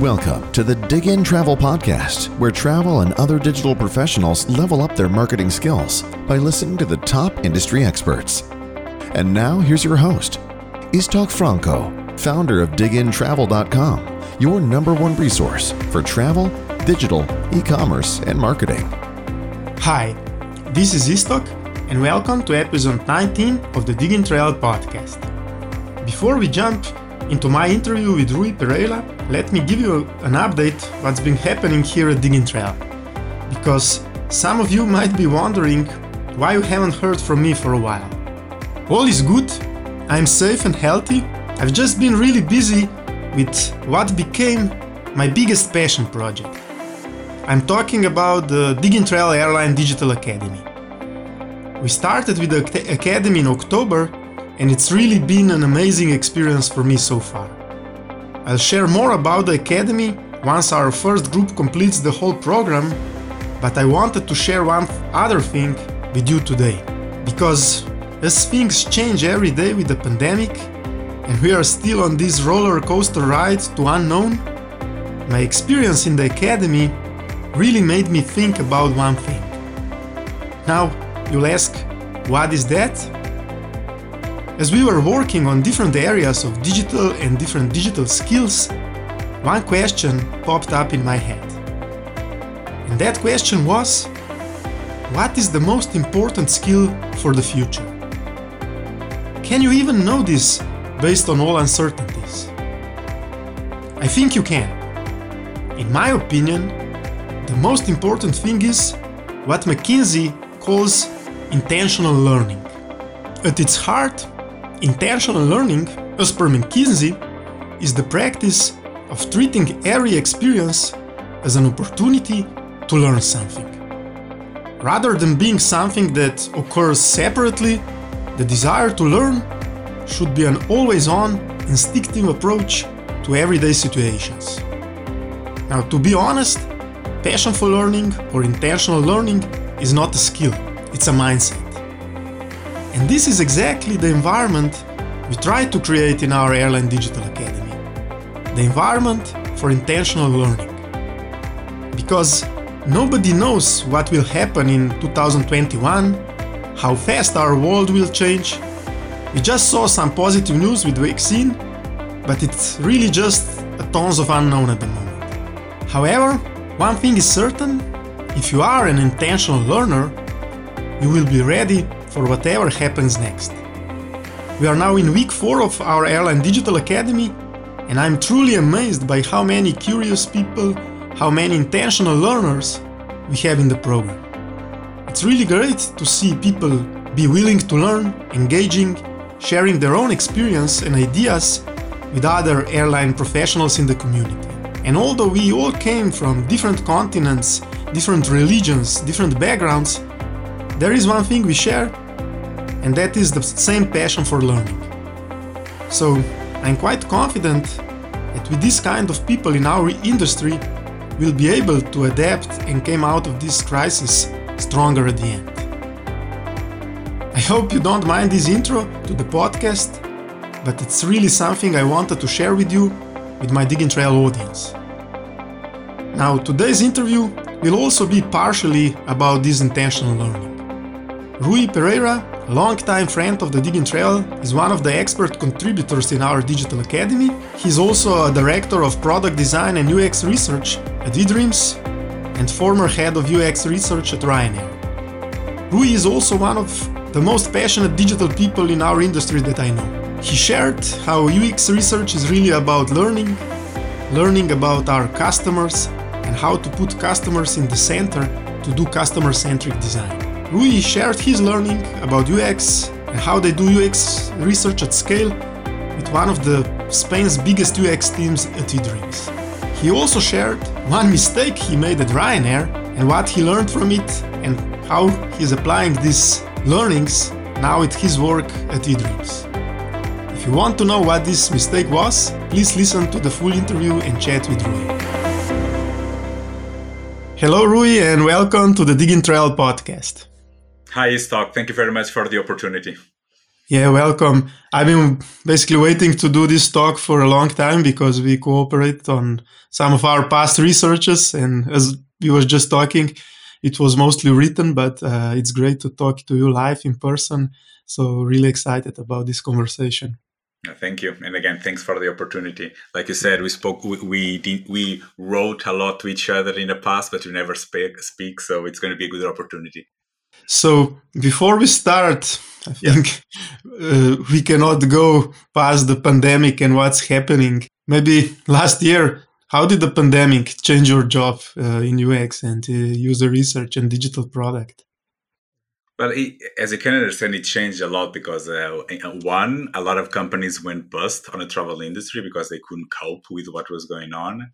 Welcome to the Dig In Travel Podcast, where travel and other digital professionals level up their marketing skills by listening to the top industry experts. And now, here's your host, Istok Franco, founder of DigInTravel.com, your number one resource for travel, digital, e commerce, and marketing. Hi, this is Istok, and welcome to episode 19 of the Dig In Travel Podcast. Before we jump into my interview with Rui Pereira, let me give you an update what's been happening here at Dig In Travel. Because some of you might be wondering why you haven't heard from me for a while. All is good, I'm safe and healthy. I've just been really busy with what became my biggest passion project. I'm talking about the Dig In Travel Airline Digital Academy. We started with the academy in October and it's really been an amazing experience for me so far. I'll share more about the Academy once our first group completes the whole program, but I wanted to share one other thing with you today. Because as things change every day with the pandemic, and we are still on this roller coaster ride to unknown, my experience in the Academy really made me think about one thing. Now, you'll ask, what is that? As we were working on different areas of digital and different digital skills, one question popped up in my head. And that question was What is the most important skill for the future? Can you even know this based on all uncertainties? I think you can. In my opinion, the most important thing is what McKinsey calls intentional learning. At its heart, Intentional learning, as per McKinsey, is the practice of treating every experience as an opportunity to learn something. Rather than being something that occurs separately, the desire to learn should be an always on, instinctive approach to everyday situations. Now, to be honest, passion for learning or intentional learning is not a skill, it's a mindset. And this is exactly the environment we try to create in our Airline Digital Academy the environment for intentional learning. Because nobody knows what will happen in 2021, how fast our world will change. We just saw some positive news with vaccine, but it's really just a tons of unknown at the moment. However, one thing is certain if you are an intentional learner, you will be ready for whatever happens next. We are now in week 4 of our Airline Digital Academy, and I'm truly amazed by how many curious people, how many intentional learners we have in the program. It's really great to see people be willing to learn, engaging, sharing their own experience and ideas with other airline professionals in the community. And although we all came from different continents, different religions, different backgrounds, there is one thing we share and that is the same passion for learning. So I'm quite confident that with this kind of people in our industry, we'll be able to adapt and came out of this crisis stronger at the end. I hope you don't mind this intro to the podcast, but it's really something I wanted to share with you with my Dig In Travel audience. Now, today's interview will also be partially about this intentional learning. Rui Pereira longtime friend of the DigInTravel, is one of the expert contributors in our digital academy. He's also a director of product design and UX research at eDreams and former head of UX research at Ryanair. Rui is also one of the most passionate digital people in our industry that I know. He shared how UX research is really about learning, learning about our customers, and how to put customers in the center to do customer centric design. Rui shared his learning about UX and how they do UX research at scale with one of the Spain's biggest UX teams at eDreams. He also shared one mistake he made at Ryanair and what he learned from it and how he's applying these learnings now at his work at eDreams. If you want to know what this mistake was, please listen to the full interview and chat with Rui. Hello, Rui, and welcome to the Dig In Travel podcast. Hi, Stock. Thank you very much for the opportunity. Yeah, welcome. I've been basically waiting to do this talk for a long time because we cooperate on some of our past researches. And as we were just talking, it was mostly written, but uh, it's great to talk to you live in person. So really excited about this conversation. Thank you, and again, thanks for the opportunity. Like you said, we spoke, we we, did, we wrote a lot to each other in the past, but we never speak. Speak, so it's going to be a good opportunity. So before we start, I think uh, we cannot go past the pandemic and what's happening. Maybe last year, how did the pandemic change your job uh, in UX and uh, user research and digital product? Well, it, as you can understand, it changed a lot because uh, one, a lot of companies went bust on the travel industry because they couldn't cope with what was going on,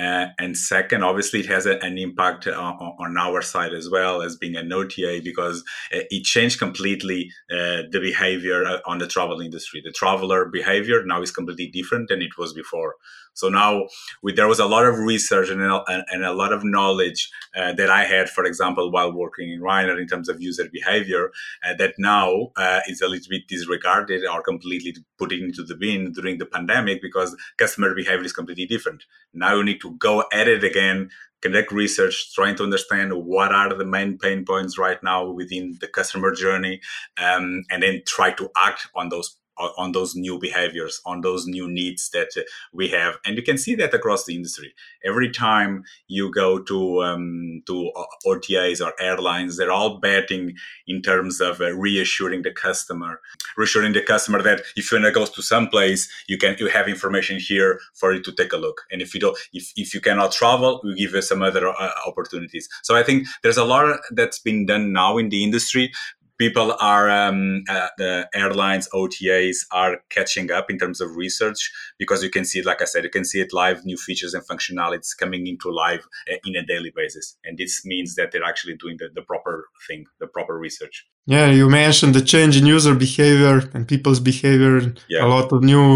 uh, and second, obviously, it has a, an impact uh, on our side as well as being an OTA because uh, it changed completely uh, the behavior uh, on the travel industry. The traveler behavior now is completely different than it was before. So now we, there was a lot of research and, and, and a lot of knowledge uh, that I had, for example, while working in Ryanair in terms of user behavior, that now is a little bit disregarded or completely put into the bin during the pandemic because customer behavior is completely different. Now you need to go at it again, conduct research, trying to understand what are the main pain points right now within the customer journey, um, and then try to act on those on those new behaviors, on those new needs that uh, we have, and you can see that across the industry. Every time you go to um, to OTAs or airlines, they're all betting in terms of uh, reassuring the customer, reassuring the customer that if you go to some place, you can you have information here for you to take a look, and if you don't, if, if you cannot travel, we give you some other uh, opportunities. So I think there's a lot that's been done now in the industry, people are um, uh, the airlines otas are catching up in terms of research because you can see it like i said you can see it live new features and functionalities coming into live uh, in a daily basis and this means that they're actually doing the, the proper thing the proper research yeah you mentioned the change in user behavior and people's behavior yeah. a lot of new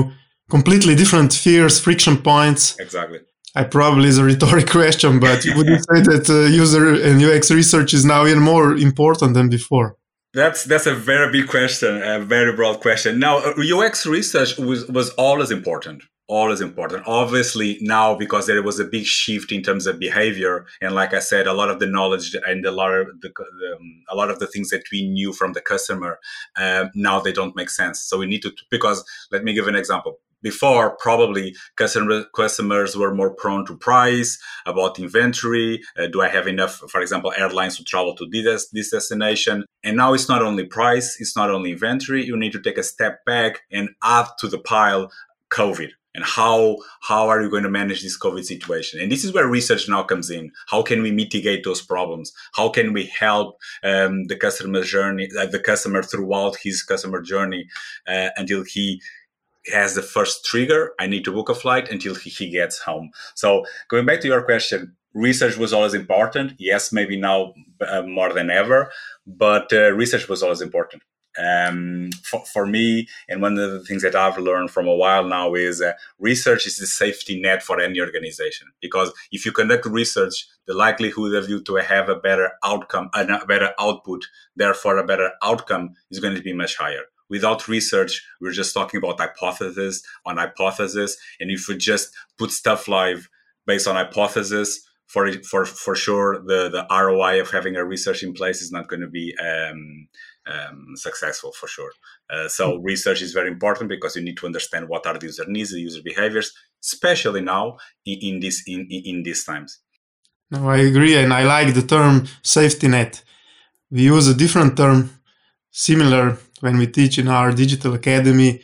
completely different fears friction points exactly I probably is a rhetoric question, but would you say that uh, user and UX research is now even more important than before? That's that's a very big question, a very broad question. Now, UX research was was always important, always important. Obviously, now because there was a big shift in terms of behavior, and like I said, a lot of the knowledge and a lot of the um, a lot of the things that we knew from the customer uh, now they don't make sense. So we need to because let me give an example before probably customer, customers were more prone to price about inventory. Uh, do i have enough for example airlines to travel to this, this destination? And now it's not only price it's not only inventory. You need to take a step back and add to the pile covid and how how are you going to manage this covid situation? And this is where research now comes in. How can we mitigate those problems? How can we help um, the customer journey uh, the customer throughout his customer journey uh, until he has the first trigger. I need to book a flight until he, he gets home. So going back to your question, research was always important. Yes, maybe now uh, more than ever, but uh, research was always important. Um, for, for, me, and one of the things that I've learned from a while now is uh, research is the safety net for any organization. Because if you conduct research, the likelihood of you to have a better outcome, a better output, therefore a better outcome, is going to be much higher without research, we're just talking about hypothesis on hypothesis. And if we just put stuff live based on hypothesis, for for for sure, the the ROI of having a research in place is not going to be um, um, successful for sure. Uh, so mm-hmm. research is very important because you need to understand what are the user needs, the user behaviors, especially now in, in this in, in these times. No, I agree, and I like the term safety net. We use a different term similar when we teach in our digital academy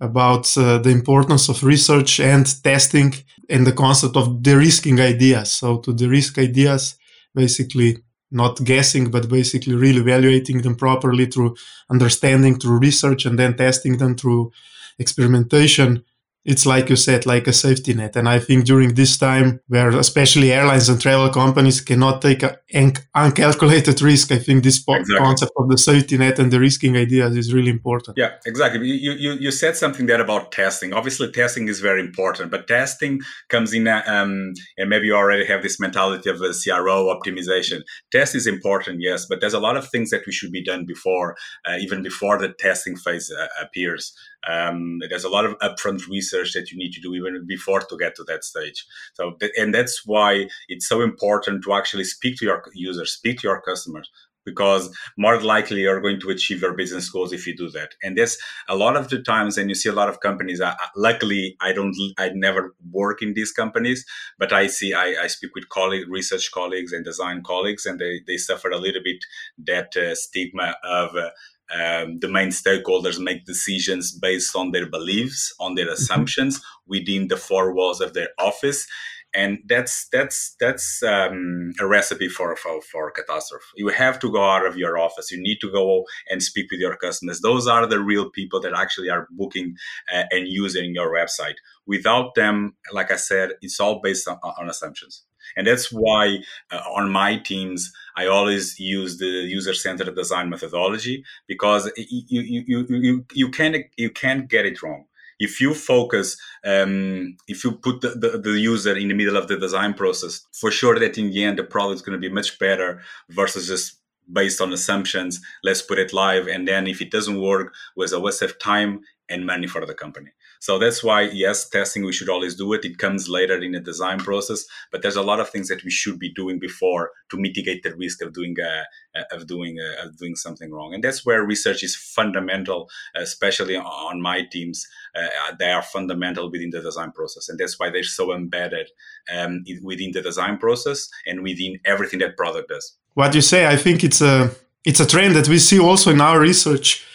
about uh, the importance of research and testing and the concept of de-risking ideas. So to de-risk ideas, basically not guessing, but basically really evaluating them properly through understanding, through research, and then testing them through experimentation. It's like you said, like a safety net. And I think during this time where especially airlines and travel companies cannot take an uncalculated risk, I think this exactly. concept of the safety net and de-risking ideas is really important. Yeah, exactly. You, you, you said something there about testing. Obviously, testing is very important, but testing comes in, um, and maybe you already have this mentality of a CRO optimization. Test is important, yes, but there's a lot of things that we should be done before, uh, even before the testing phase uh, appears. Um, there's a lot of upfront research that you need to do even before to get to that stage. So, and that's why it's so important to actually speak to your users, speak to your customers, because more likely you're going to achieve your business goals if you do that. And there's a lot of the times, and you see a lot of companies. I, luckily, I don't, I never work in these companies, but I see, I, I speak with colleagues, research colleagues, and design colleagues, and they they suffer a little bit that uh, stigma of. Uh, um, the main stakeholders make decisions based on their beliefs, on their mm-hmm. assumptions within the four walls of their office, and that's that's that's um, a recipe for, for for catastrophe. You have to go out of your office. You need to go and speak with your customers. Those are the real people that actually are booking uh, and using your website. Without them, like I said, it's all based on, on assumptions. And that's why uh, on my teams, I always use the user-centered design methodology because you, you, you, you, you, can't, you can't get it wrong. If you focus, um, if you put the, the, the, user in the middle of the design process, for sure that in the end, the product is going to be much better versus just based on assumptions. Let's put it live. And then if it doesn't work, was a waste of time and money for the company. So that's why, yes, testing, we should always do it. It comes later in the design process, but there's a lot of things that we should be doing before to mitigate the risk of doing, uh, of doing, uh, of doing something wrong. And that's where research is fundamental, especially on my teams. Uh, they are fundamental within the design process. And that's why they're so embedded um, within the design process and within everything that product does. What you say, I think it's a, it's a trend that we see also in our research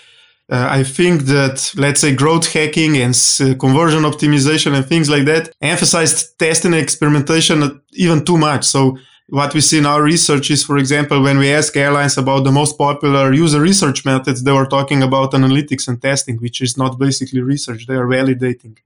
uh, I think that, let's say, growth hacking and uh, conversion optimization and things like that emphasized testing and experimentation even too much. So, what we see in our research is, for example, when we ask airlines about the most popular user research methods, they were talking about analytics and testing, which is not basically research, they are validating.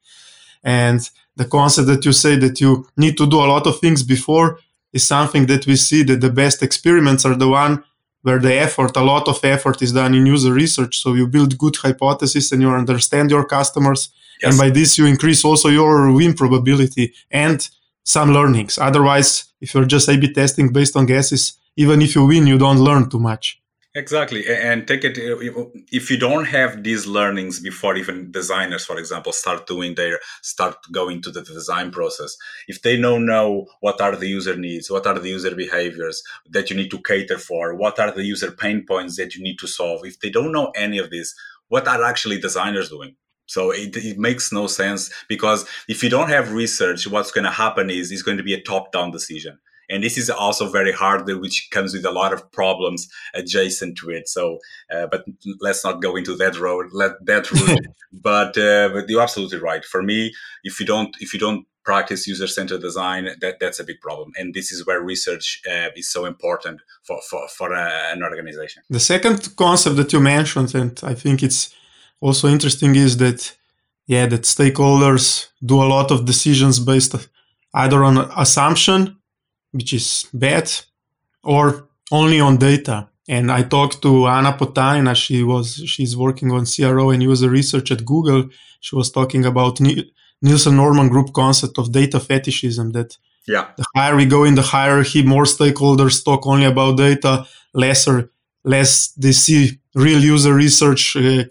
And the concept that you say that you need to do a lot of things before is something that we see that the best experiments are the one where the effort, a lot of effort is done in user research. So you build good hypotheses and you understand your customers. Yes. And by this, you increase also your win probability and some learnings. Otherwise, if you're just A-B testing based on guesses, even if you win, you don't learn too much. Exactly. And take it uh, uh, if you don't have these learnings before even designers, for example, start doing their start going to the design process. If they don't know what are the user needs, what are the user behaviors that you need to cater for, what are the user pain points that you need to solve, if they don't know any of this, what are actually designers doing? So it, it makes no sense because if you don't have research, what's going to happen is it's going to be a top down decision and this is also very hard which comes with a lot of problems adjacent to it. So uh, but let's not go into that road let that route. But uh, but you're absolutely right. For me if you don't if you don't practice user-centered design that that's a big problem. And this is where research uh, is so important for for, for uh, an organization. The second concept that you mentioned and i think it's also interesting is that yeah that stakeholders do a lot of decisions based either on assumption which is bad, or only on data. And I talked to Anna Potanina. She was she's working on CRO and user research at Google. She was talking about Nielsen Norman Group concept of data fetishism. That yeah, the higher we go in the hierarchy, more stakeholders talk only about data, lesser less they see real user research, uh,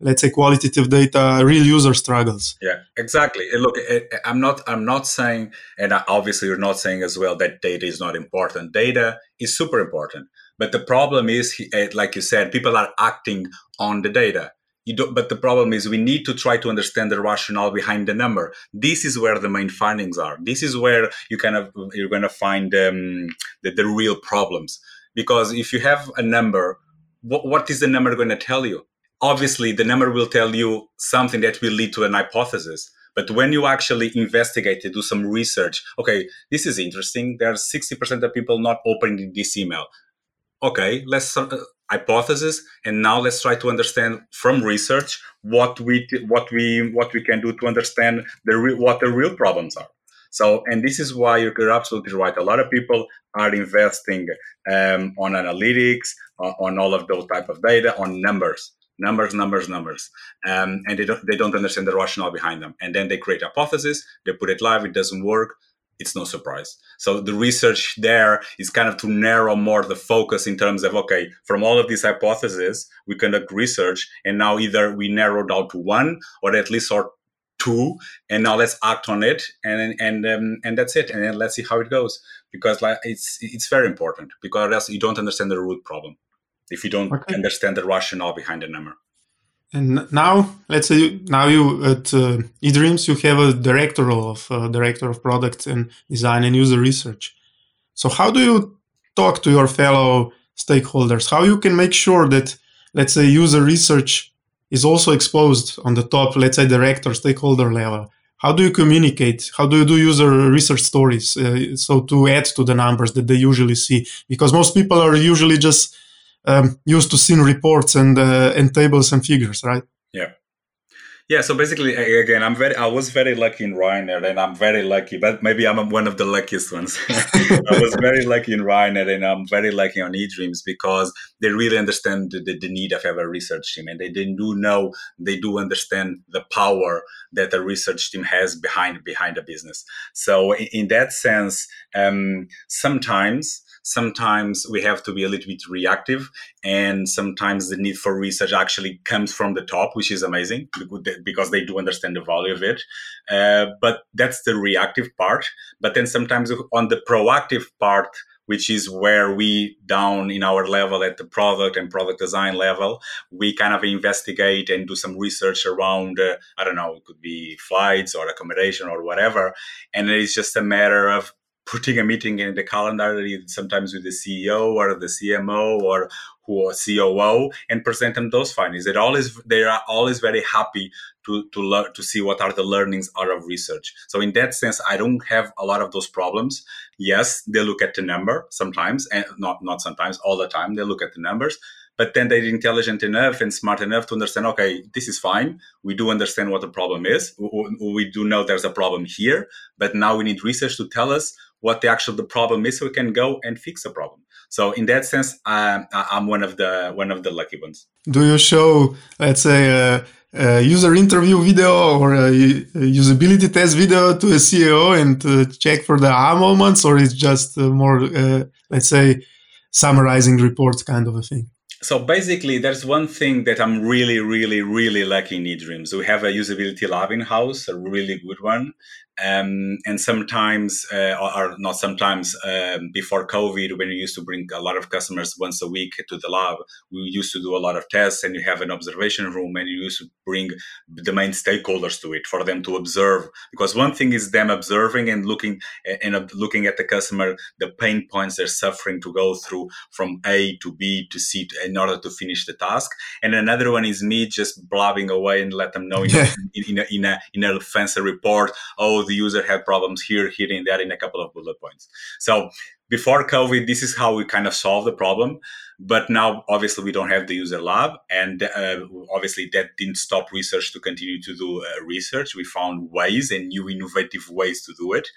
let's say qualitative data real user struggles yeah exactly look i'm not i'm not saying and obviously you're not saying as well that data is not important data is super important but the problem is eh, like you said people are acting on the data but the problem is we need to try to understand the rationale behind the number. This is where the main findings are. This is where you kind of you're going to find um, the, the real problems. Because if you have a number, what, what is the number going to tell you? Obviously the number will tell you something that will lead to an hypothesis. But when you actually investigate and do some research, okay, this is interesting. There are 60% of people not opening this email. Okay, let's uh, hypothesis and now let's try to understand from research what we what we what we can do to understand the re- what the real problems are so and this is why you're absolutely right a lot of people are investing um, on analytics uh, on all of those type of data on numbers numbers numbers numbers. Um, and they don't they don't understand the rationale behind them. And then they create hypothesis they put it live it doesn't work it's no surprise. So the research there is kind of to narrow more the focus in terms of okay, from all of these hypotheses, we conduct research, and now either we narrow down to one or at least or two, and now let's act on it, and and um, and that's it, and then let's see how it goes. Because like it's it's very important. Because else you don't understand the root problem if you don't okay. understand the rationale behind the number. And now, let's say you, now you at uh, eDreams you have a director of uh, director of product and design and user research. So how do you talk to your fellow stakeholders? How you can make sure that let's say user research is also exposed on the top, let's say director stakeholder level. How do you communicate? How do you do user research stories? Uh, so to add to the numbers that they usually see, because most people are usually just um, used to seeing reports and uh, and tables and figures, right? Yeah. Yeah, so basically, again, I'm very, I was very lucky in Ryanair, and I'm very lucky, but maybe I'm one of the luckiest ones. I was very lucky in Ryanair, and I'm very lucky on eDreams because they really understand the, the, need of a research team, and they, they do know, they do understand the power that a research team has behind behind a business. So in, in that sense, um, sometimes sometimes we have to be a little bit reactive and sometimes the need for research actually comes from the top which is amazing because they do understand the value of it. Uh, but that's the reactive part. But then sometimes on the proactive part which is where we down in our level at the product and product design level we kind of investigate and do some research around uh, i don't know it could be flights or accommodation or whatever. And it's just a matter of putting a meeting in the calendar, sometimes with the CEO or the CMO or who COO, and present them those findings. They're always they are always very happy to to learn to see what are the learnings out of research. So in that sense, I don't have a lot of those problems. Yes, they look at the number sometimes, and not not sometimes, all the time. They look at the numbers, but then they're intelligent enough and smart enough to understand okay this is fine we do understand what the problem is we do know there's a problem here but now we need research to tell us what the actual the problem is so we can go and fix the problem. So in that sense um, i'm one of the one of the lucky ones. Do you show let's say a, a user interview video or a, a, usability test video to a ceo and to check for the aha moments or it's just uh, more uh, let's say summarizing reports kind of a thing? So basically, there's one thing that I'm really, really, really lucky in eDreams. We have a usability lab in house, a really good one, um, and sometimes, uh, or not sometimes, um, before COVID, when we used to bring a lot of customers once a week to the lab, we used to do a lot of tests and you have an observation room and you used to bring the main stakeholders to it for them to observe. Because one thing is them observing and looking and looking at the customer, the pain points they're suffering to go through from A to B to C in order to finish the task. And another one is me just blabbing away and let them know in, in, in, a, in, a, in a fancy report, oh, the user had problems here, here, and there in a couple of bullet points. So before COVID, this is how we kind of solve the problem. But now, obviously, we don't have the user lab, and uh, obviously, that didn't stop research to continue to do uh, research. We found ways and new innovative ways to do it.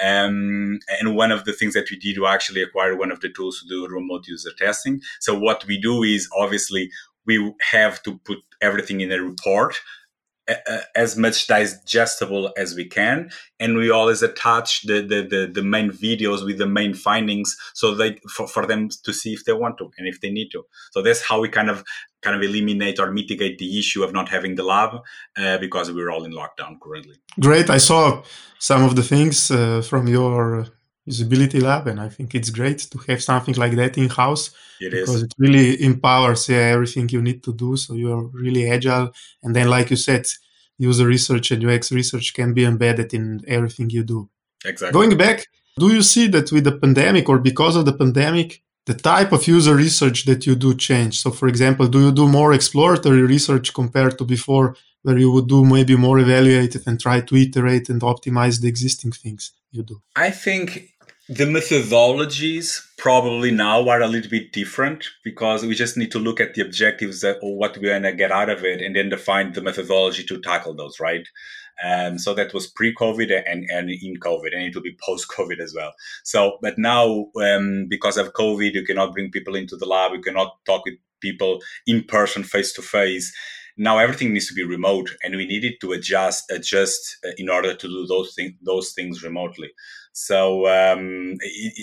Um, and one of the things that we did, we actually acquired one of the tools to do remote user testing. So what we do is obviously we have to put everything in a report as much digestible as we can. And we always attach the, the, the, the, main videos with the main findings so they for, for them to see if they want to and if they need to. So that's how we kind of kind of eliminate or mitigate the issue of not having the lab uh, because we're all in lockdown currently. Great. I saw some of the things uh, from your usability lab and i think it's great to have something like that in house it because is. it really empowers yeah, everything you need to do. So you're really agile. And then like you said user research and ux research can be embedded in everything you do. Exactly. Going back do you see that with the pandemic or because of the pandemic the type of user research that you do change? So for example do you do more exploratory research compared to before where you would do maybe more evaluated and try to iterate and optimize the existing things you do? I think The methodologies probably now are a little bit different because we just need to look at the objectives that, or what we're going to get out of it and then define the methodology to tackle those, right? Um, so that was pre-COVID and, and in COVID, and it will be post-COVID as well. So, but now um, because of COVID, you cannot bring people into the lab, you cannot talk with people in person, face to face. Now everything needs to be remote, and we needed to adjust, adjust uh, in order to do those things, those things remotely. So um,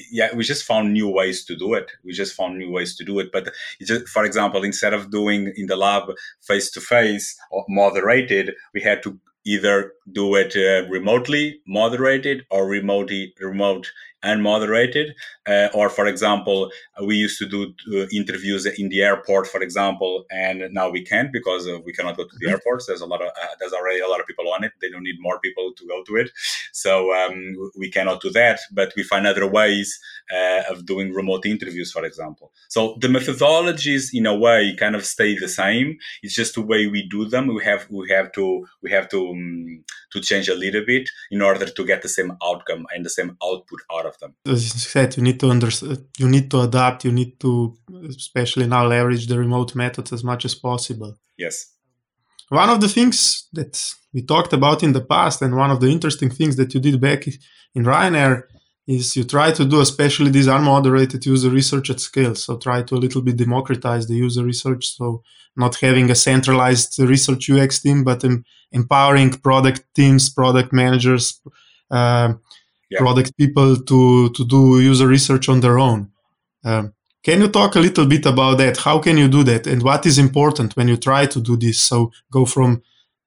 yeah, we just found new ways to do it. We just found new ways to do it. But just, for example, instead of doing in the lab face to face or moderated, we had to either do it uh, remotely moderated or remotely remote and moderated uh, or for example we used to do uh, interviews in the airport for example and now we can't because uh, we cannot go to the mm-hmm. airports. There's a lot of uh, there's already a lot of people on it. They don't need more people to go to it. So um, we cannot do that but we find other ways uh, of doing remote interviews for example. So the methodologies in a way kind of stay the same. It's just the way we do them. We have we have to we have to um, to change a little bit in order to get the same outcome and the same output out of them. As you said, you need to understand, you need to adapt, you need to, especially now, leverage the remote methods as much as possible. Yes. One of the things that we talked about in the past, and one of the interesting things that you did back in Ryanair, is you try to do especially this unmoderated user research at scale. So try to a little bit democratize the user research. So not having a centralized research UX team, but empowering product teams, product managers, uh, yeah. product people to to do user research on their own. Um, can you talk a little bit about that? How can you do that, and what is important when you try to do this? So go from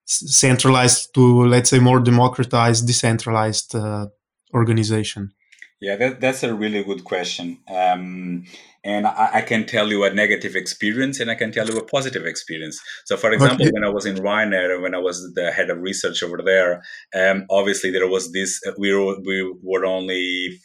centralized to let's say more democratized, decentralized uh, organization. Yeah, that, that's a really good question. Um, and I, I, can tell you a negative experience and I can tell you a positive experience. So, for example, okay. when I was in Ryanair, and when I was the head of research over there, um, obviously there was this, uh, we were, we were only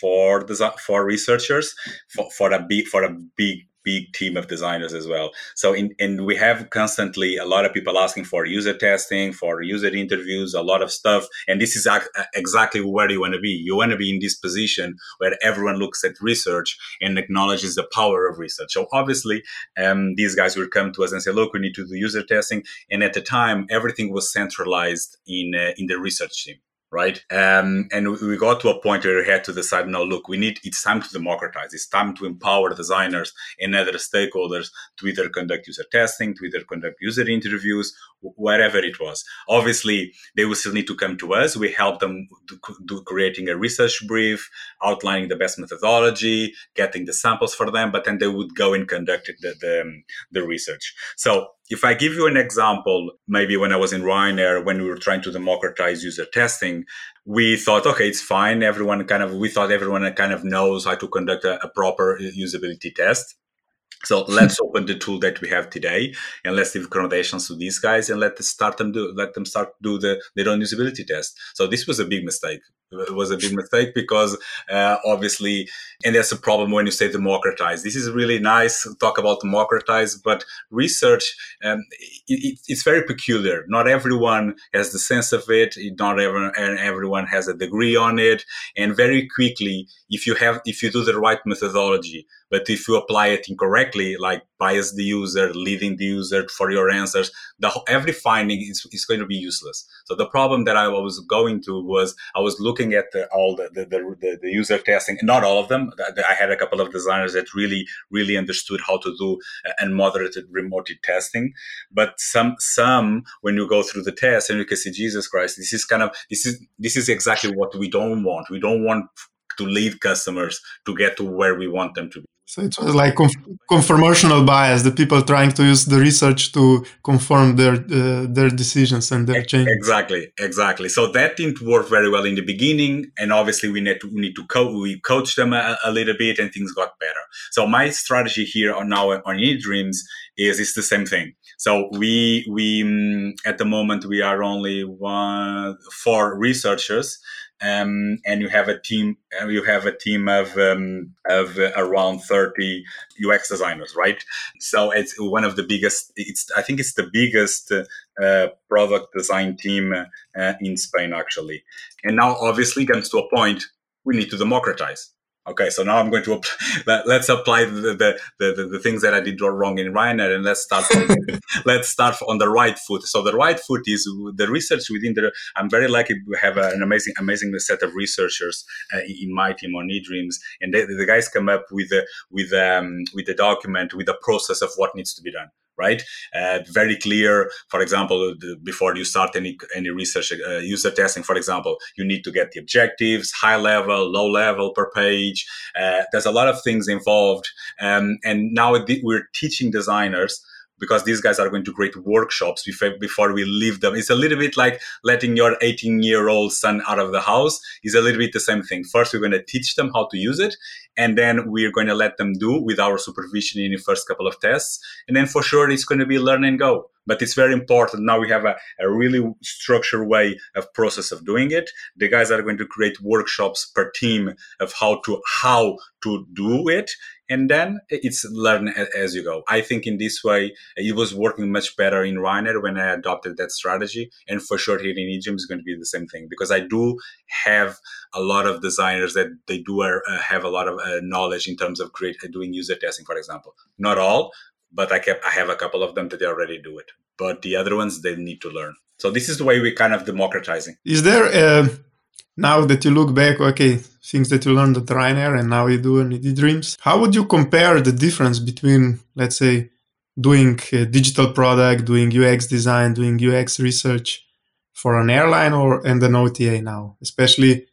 four, four researchers for, for a big, for a big big team of designers as well. So, in, and we have constantly a lot of people asking for user testing, for user interviews, a lot of stuff. And this is ac- exactly where you want to be. You want to be in this position where everyone looks at research and acknowledges the power of research. So, obviously, um, these guys will come to us and say, "Look, we need to do user testing." And at the time, everything was centralized in uh, in the research team right? Um, and we got to a point where we had to decide, no, look, we need, it's time to democratize. It's time to empower designers and other stakeholders to either conduct user testing, to either conduct user interviews, whatever it was. Obviously, they will still need to come to us. We help them do, do creating a research brief, outlining the best methodology, getting the samples for them, but then they would go and conduct the, the, the research. So if I give you an example, maybe when I was in Ryanair, when we were trying to democratize user testing, we thought, okay, it's fine. Everyone kind of, we thought everyone kind of knows how to conduct a, a proper usability test. So let's open the tool that we have today and let's give accommodations to these guys and let them start them do let them start do the their own usability test. So this was a big mistake. It was a big mistake because uh, obviously, and that's a problem when you say democratize. This is really nice to talk about democratize, but research um, it, it's very peculiar. Not everyone has the sense of it. Not everyone, everyone has a degree on it, and very quickly, if you have if you do the right methodology, but if you apply it incorrectly, like bias the user, leading the user for your answers, the, every finding is, is going to be useless. So the problem that I was going to was I was looking at the, all the, the, the, the user testing, not all of them. I had a couple of designers that really, really understood how to do uh, and moderated remote testing. But some, some, when you go through the test and you can see, Jesus Christ, this is kind of, this is, this is exactly what we don't want. We don't want to lead customers to get to where we want them to be. So it was like conf- confirmational bias, the people trying to use the research to confirm their uh, their decisions and their changes. Exactly, exactly. So that didn't work very well in the beginning, and obviously we need to we need to co- we coach them a, a, little bit, and things got better. So my strategy here on now on eDreams is is the same thing. So we we mm, at the moment we are only one four researchers um, and you have a team uh, you have a team of um, of uh, around 30 UX designers right? So it's one of the biggest it's I think it's the biggest uh, product design team uh, in Spain actually. And now obviously comes to a point we need to democratize Okay, so now I'm going to apply, let's apply the, the, the, the, things that I did wrong in Ryanair and let's start from, let's start on the right foot. So the right foot is the research within the. I'm very lucky to have an amazing amazing set of researchers uh, in my team on eDreams, and they, the guys come up with the with um, with the document with the process of what needs to be done right? Uh, very clear. For example, the, before you start any any research uh, user testing, for example, you need to get the objectives, high level, low level per page. Uh, there's a lot of things involved, um, and now we're teaching designers because these guys are going to create workshops before, before we leave them. It's a little bit like letting your 18 year old son out of the house. It's a little bit the same thing. First, we're going to teach them how to use it. And then we're going to let them do with our supervision in the first couple of tests. And then for sure, it's going to be learn and go but it's very important now we have a, a really structured way of process of doing it the guys are going to create workshops per team of how to how to do it and then it's learn as you go. I think in this way it was working much better in Ryanair when I adopted that strategy, and for sure here in eDreams is going to be the same thing because I do have a lot of designers that they do uh, have a lot of uh, knowledge in terms of create, uh, doing user testing, for example. Not all, but I kept I have a couple of them that they already do it. But the other ones they need to learn. So this is the way we kind of democratizing. Is there uh, now that you look back, okay, things that you learned at Ryanair and now you do in eDreams, how would you compare the difference between, let's say, doing digital product, doing UX design, doing UX research for an airline or and an OTA now? Especially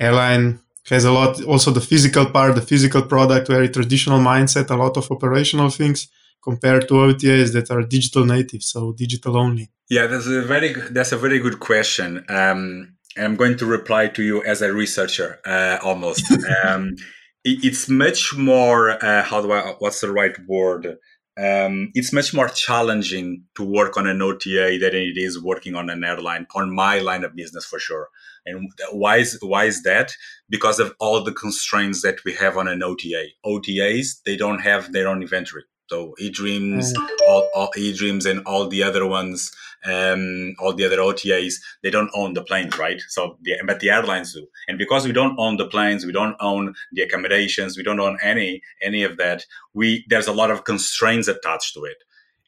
airline has a lot, also the physical part, the physical product, very traditional mindset, a lot of operational things compared to OTAs that are digital native, so digital only. Yeah, that's a very that's a very good question. Um, I'm going to reply to you as a researcher, uh, almost. um, it, it's much more. Uh, how do I? What's the right word? Um, it's much more challenging to work on an OTA than it is working on an airline. On my line of business, for sure. And why is why is that? Because of all the constraints that we have on an OTA. OTAs they don't have their own inventory. So eDreams, all, all eDreams, and all the other ones um, all the other OTAs, they don't own the planes, right? So, the, but the airlines do. And because we don't own the planes, we don't own the accommodations, we don't own any any of that. We there's a lot of constraints attached to it,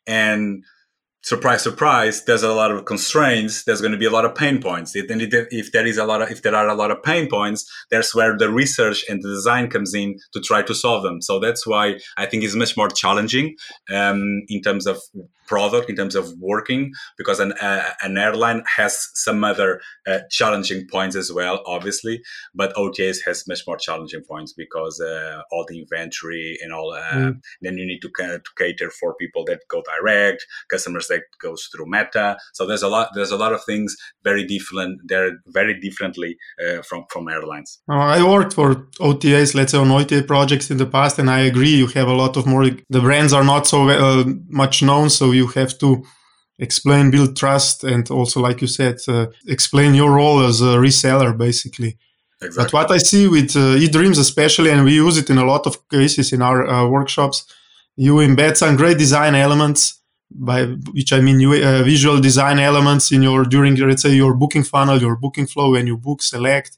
and surprise, surprise, there's a lot of constraints. There's going to be a lot of pain points. If, if there is a lot of, if there are a lot of pain points, that's where the research and the design comes in to try to solve them. So that's why I think it's much more challenging um, in terms of product in terms of working because an, uh, an airline has some other uh, challenging points as well obviously but otas has much more challenging points because uh, all the inventory and all mm. then you need to, to cater for people that go direct customers that goes through meta so there's a lot there's a lot of things very different they're very differently uh, from from airlines i worked for otas let's say on ota projects in the past and i agree you have a lot of more the brands are not so uh, much known so you have to explain, build trust, and also, like you said, uh, explain your role as a reseller, basically. Exactly. But what I see with uh, eDreams, especially, and we use it in a lot of cases in our uh, workshops, you embed some great design elements, by which I mean you, uh, visual design elements in your during, let's say, your booking funnel, your booking flow, when you book, select,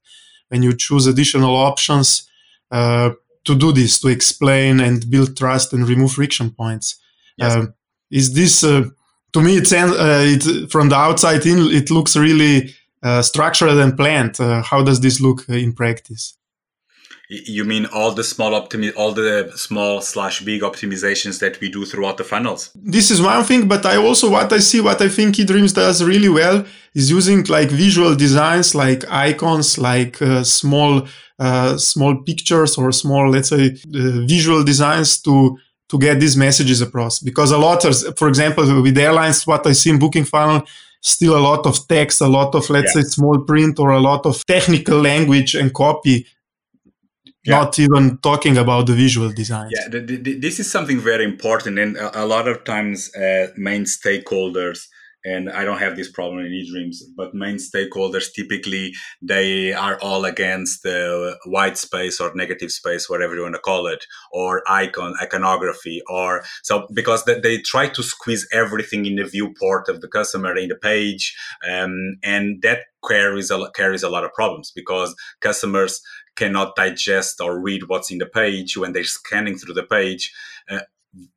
when you choose additional options uh, to do this, to explain and build trust and remove friction points. Yes. Um, is this uh, to me it's uh, it from the outside in it looks really uh, structured and planned uh, how does this look in practice you mean all the small optimi- all the small slash big optimizations that we do throughout the funnels this is one thing but i also what i see what i think eDreams does really well is using like visual designs like icons like uh, small uh, small pictures or small let's say uh, visual designs to to get these messages across. Because a lot of, for example, with airlines, what I see in Booking Funnel, still a lot of text, a lot of, let's yeah. say, small print or a lot of technical language and copy. Yeah. Not even talking about the visual design. Yeah, the, the, this is something very important, and a, a lot of times, uh, main stakeholders and I don't have this problem in eDreams, but main stakeholders typically they are all against the white space or negative space, whatever you want to call it, or icon iconography, or so because they, they try to squeeze everything in the viewport of the customer in the page, um, and that carries a carries a lot of problems because customers cannot digest or read what's in the page when they're scanning through the page. Uh,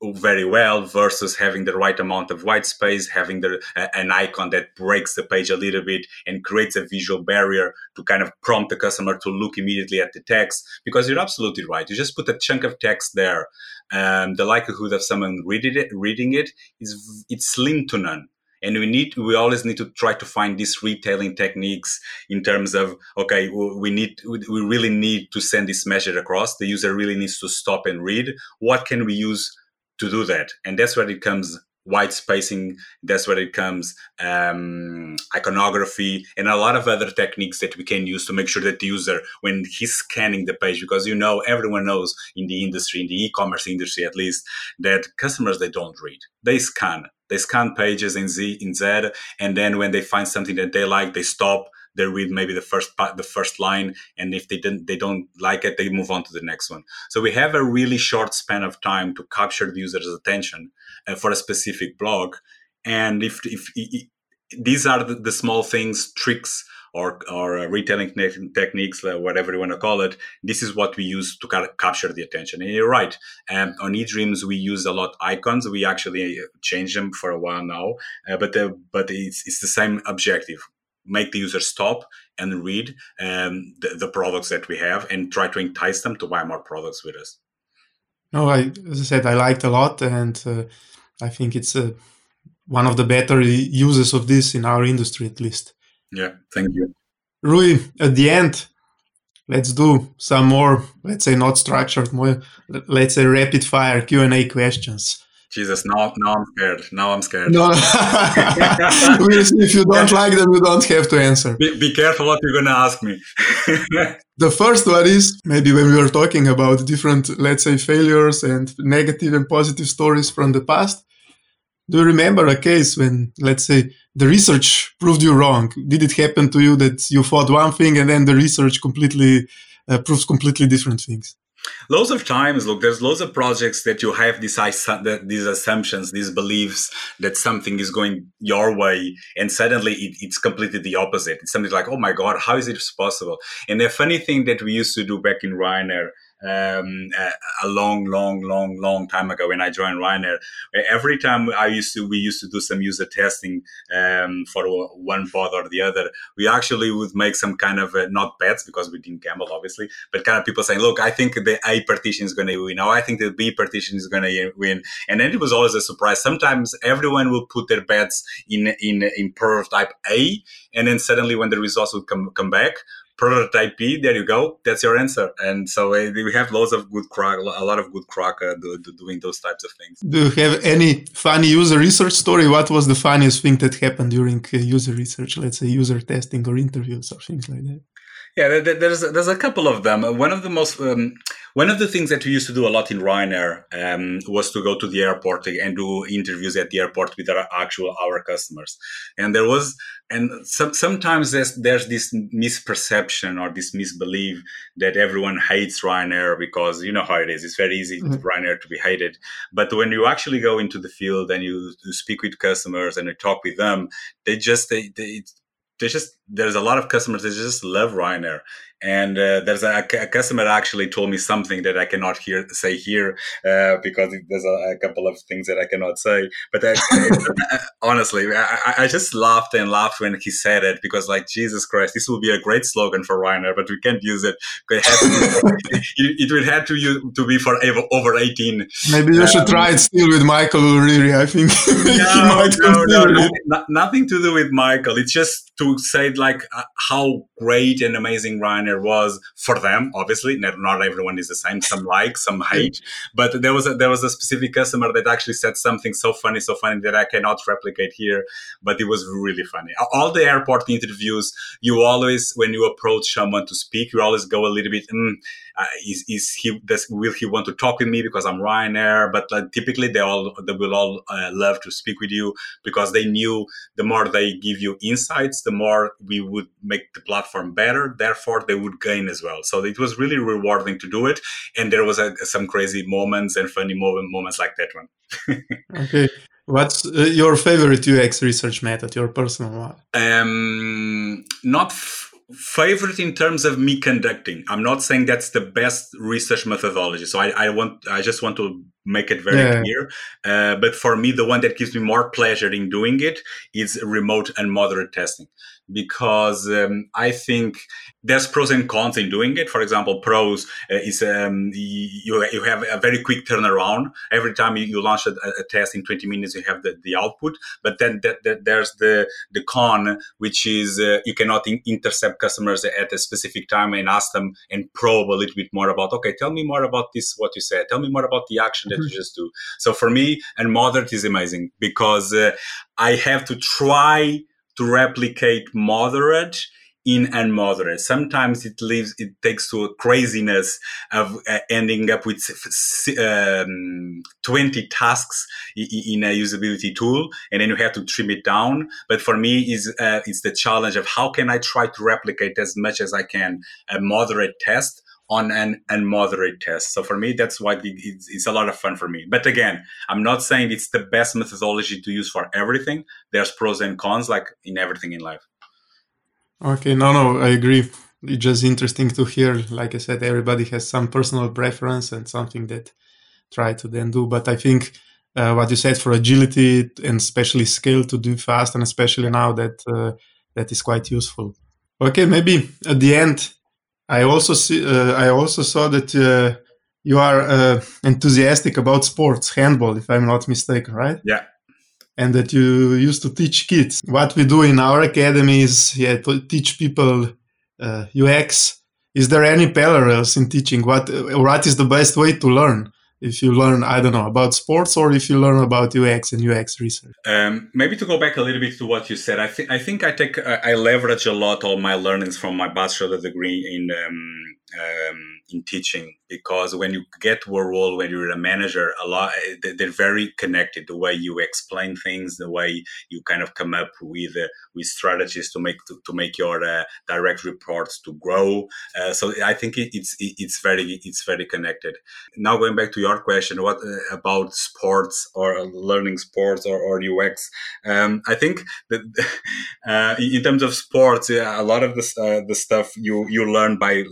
very well versus having the right amount of white space having the uh, an icon that breaks the page a little bit and creates a visual barrier to kind of prompt the customer to look immediately at the text because you're absolutely right you just put a chunk of text there um, the likelihood of someone reading it reading it is it's slim to none and we need we always need to try to find these retailing techniques in terms of okay we need we really need to send this message across the user really needs to stop and read what can we use to do that. And that's where it comes white spacing. That's where it comes um, iconography and a lot of other techniques that we can use to make sure that the user, when he's scanning the page, because you know everyone knows in the industry, in the e-commerce industry at least, that customers they don't read, they scan. They scan pages in Z in Z, and then when they find something that they like, they stop they read maybe the first part, the first line, and if they didn't, they don't like it, they move on to the next one. So we have a really short span of time to capture the user's attention uh, for a specific blog, and if if, if these are the, the, small things, tricks, or or uh, retailing te- techniques, uh, whatever you want to call it. This is what we use to ca- capture the attention. And you're right. Um, on eDreams, we use a lot icons. We actually uh, change them for a while now, uh, but the, but it's it's the same objective make the user stop and read um, the, the, products that we have and try to entice them to buy more products with us. No, I, as I said, I liked a lot, and uh, I think it's uh, one of the better uses of this in our industry, at least. Yeah, thank you. Rui, at the end, let's do some more, let's say, not structured, more, let's say, rapid fire Q and A questions. Jesus, now, now I'm scared. Now I'm scared. No, if you don't like them, you don't have to answer. Be, be careful what you're going to ask me. the first one is maybe when we were talking about different, let's say, failures and negative and positive stories from the past. Do you remember a case when, let's say, the research proved you wrong? Did it happen to you that you thought one thing and then the research completely uh, proves completely different things? loads of times look there's loads of projects that you have these these assumptions these beliefs that something is going your way and suddenly it, it's completely the opposite it's something like oh my god how is it possible and the funny thing that we used to do back in ryanair um, a, long, long, long, long time ago when I joined Ryanair. Every time I used to, we used to do some user testing um, for one pod or the other. We actually would make some kind of uh, not bets because we didn't gamble, obviously, but kind of people saying, "Look, I think the A partition is going to win. Now I think the B partition is going to win." And then it was always a surprise. Sometimes everyone will put their bets in in in prototype A, and then suddenly when the results would come come back prototype B. There you go. That's your answer. And so uh, we have lots of good crack, a lot of good crack uh, do, do, doing those types of things. Do you have any funny user research story? What was the funniest thing that happened during uh, user research? Let's say user testing or interviews or things like that. Yeah, there's there's a couple of them. One of the most um, one of the things that we used to do a lot in Ryanair um, was to go to the airport and do interviews at the airport with our actual our customers. And there was and some, sometimes there's there's this misperception or this misbelief that everyone hates Ryanair because you know how it is. It's very easy mm-hmm. for Ryanair to be hated. But when you actually go into the field and you, you speak with customers and you talk with them, they just they, they there's just there's a lot of customers that just love Ryanair, and uh, there's a, a, customer actually told me something that I cannot hear say here uh, because there's a, a, couple of things that I cannot say. But uh, honestly, I, I, just laughed and laughed when he said it because, like, Jesus Christ, this will be a great slogan for Ryanair, but we can't use it. It, it, it will have to use, to be for over 18. Maybe you um, should try it still with Michael O'Leary. I think no, no, no, no, nothing to do with Michael. It's just to say like uh, how great and amazing Ryanair Ryanair was for them. Obviously, not, not everyone is the same. Some like, some hate. But there was a, there was a specific customer that actually said something so funny, so funny that I cannot replicate here. But it was really funny. All the airport interviews, you always when you approach someone to speak, you always go a little bit. Mm, uh, is, is he does will he want to talk with me because I'm Ryanair? But uh, typically they all they will all uh, love to speak with you because they knew the more they give you insights, the more we would make the platform better. Therefore, they would gain as well. So it was really rewarding to do it, and there was uh, some crazy moments and funny moment, moments like that one. okay. What's uh, your favorite UX research method, your personal one? Um, not f- favorite in terms of me conducting. I'm not saying that's the best research methodology. So I, I want, I just want to make it very yeah. clear. Uh, but for me, the one that gives me more pleasure in doing it is remote unmoderate testing because um, I think there's pros and cons in doing it. For example, pros uh, is um, you, you have a very quick turnaround. Every time you, you launch a, a, test in 20 minutes, you have the, the output. But then there's the, the con, which is uh, you cannot in- intercept customers at a specific time and ask them and probe a little bit more about, okay, tell me more about this, what you said. Tell me more about the action that mm-hmm. you just do. So for me, unmoderate is amazing because uh, I have to try to replicate moderate in and unmoderate. Sometimes it leaves, it takes to a craziness of uh, ending up with um, 20 tasks in a usability tool. And then you have to trim it down. But for me, is uh, it's the challenge of how can I try to replicate as much as I can a moderate test on an unmoderate test. So for me, that's why it's, it's, a lot of fun for me. But again, I'm not saying it's the best methodology to use for everything. There's pros and cons, like in everything in life. Okay, no, no, I agree. It's just interesting to hear. Like I said, everybody has some personal preference and something that try to then do. But I think uh, what you said for agility and especially scale to do fast, and especially now that uh, that is quite useful. Okay, maybe at the end, I also see. Uh, I also saw that uh, you are uh, enthusiastic about sports, handball, if I'm not mistaken, right? Yeah and that you used to teach kids. What we do in our academy is yeah, to teach people uh, UX. Is there any parallels in teaching? What what is the best way to learn? If you learn, I don't know, about sports, or if you learn about UX and UX research. Um, maybe to go back a little bit to what you said, I think I think I take I leverage a lot all my learnings from my bachelor degree in um, um, in teaching because when you get to a role when you're a manager a lot they're very connected the way you explain things the way you kind of come up with uh, with strategies to make to, to make your uh, direct reports to grow. Uh, so i think it, it's it, it's very it's very connected. Now going back to your question what uh, about sports or learning sports or, or ux um, i think that uh, in terms of sports a lot of the, uh, the stuff you you learn by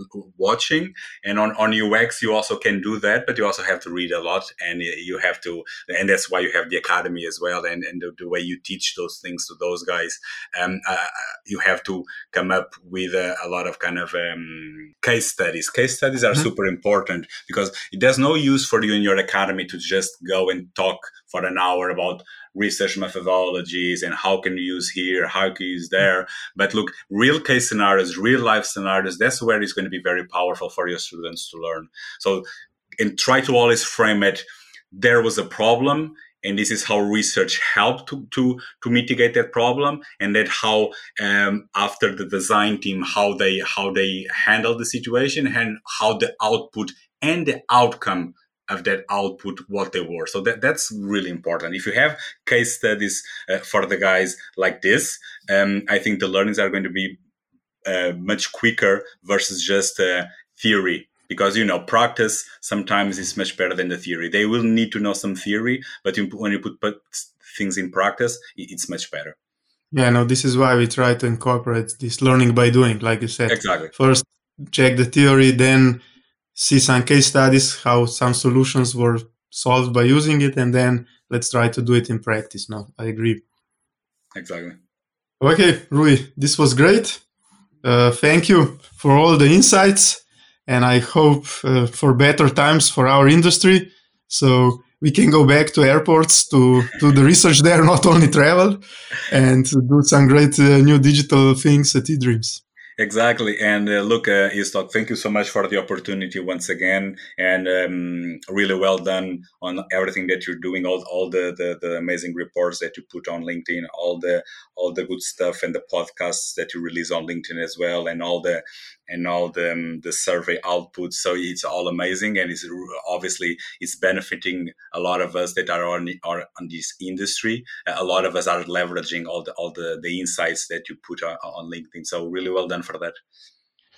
watching and on on ux you also can do that, but you also have to read a lot and you have to, and that's why you have the academy as well. And, and the, the way you teach those things to those guys, um, uh, you have to come up with a, a lot of kind of um, case studies. Case studies are mm-hmm. super important because it there's no use for you in your academy to just go and talk for an hour about research methodologies and how can you use here, how can you use there. But look, real case scenarios, real life scenarios, that's where it's going to be very powerful for your students to learn. So, and try to always frame it. There was a problem and this is how research helped to, to, to mitigate that problem and that how um, after the design team how they how they handle the situation and how the output and the outcome of that output what they were. So that that's really important. If you have case studies uh, for the guys like this um, i think the learnings are going to be uh, much quicker versus just uh, theory. Because you know practice sometimes is much better than the theory. They will need to know some theory but when you put, put things in practice it's much better. Yeah no this is why we try to incorporate this learning by doing like you said. Exactly. First check the theory then see some case studies, how some solutions were solved by using it, and then let's try to do it in practice. No, I agree. Exactly. Okay, Rui, this was great. Uh, thank you for all the insights, and I hope uh, for better times for our industry. So we can go back to airports to do the research there, not only travel, and do some great uh, new digital things at eDreams. Exactly. And uh, look, uh, thank you so much for the opportunity once again. And um, really well done on everything that you're doing, all, all the, the, the, amazing reports that you put on LinkedIn, all the all the good stuff and the podcasts that you release on LinkedIn as well, and all the and all the, um, the survey outputs. So it's all amazing. And it's obviously it's benefiting a lot of us that are on, are on this industry. A lot of us are leveraging all the, all the, the insights that you put on, on LinkedIn. So really well done for that.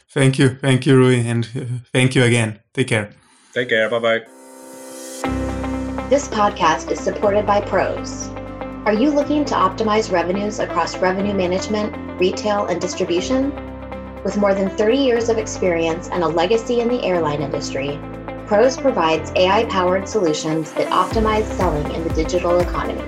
Thank you. Thank you, Rui. And uh, thank you again. Take care. Take care. Bye bye. This podcast is supported by Pros. Are you looking to optimize revenues across revenue management, retail, and distribution? With more than 30 years of experience and a legacy in the airline industry, Pros provides AI powered solutions that optimize selling in the digital economy.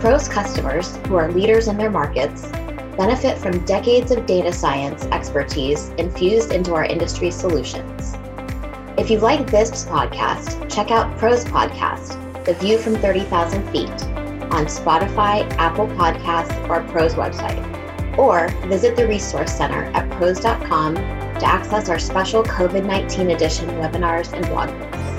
Pros customers, who are leaders in their markets, benefit from decades of data science expertise infused into our industry solutions. If you like this podcast, check out Pros Podcast, The View from 30,000 Feet, on Spotify, Apple Podcasts, or Pros website. Or visit the Resource Center at pros.com to access our special COVID 19 edition webinars and blog posts.